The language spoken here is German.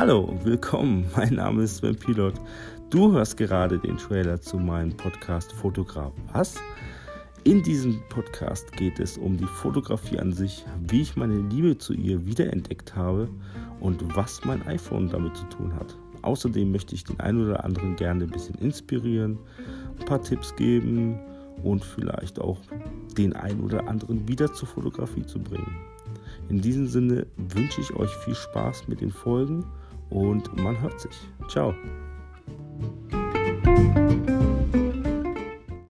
Hallo, willkommen. Mein Name ist Sven Pilot. Du hörst gerade den Trailer zu meinem Podcast Fotograf. Was? In diesem Podcast geht es um die Fotografie an sich, wie ich meine Liebe zu ihr wiederentdeckt habe und was mein iPhone damit zu tun hat. Außerdem möchte ich den einen oder anderen gerne ein bisschen inspirieren, ein paar Tipps geben und vielleicht auch den einen oder anderen wieder zur Fotografie zu bringen. In diesem Sinne wünsche ich euch viel Spaß mit den Folgen und man hört sich. Ciao.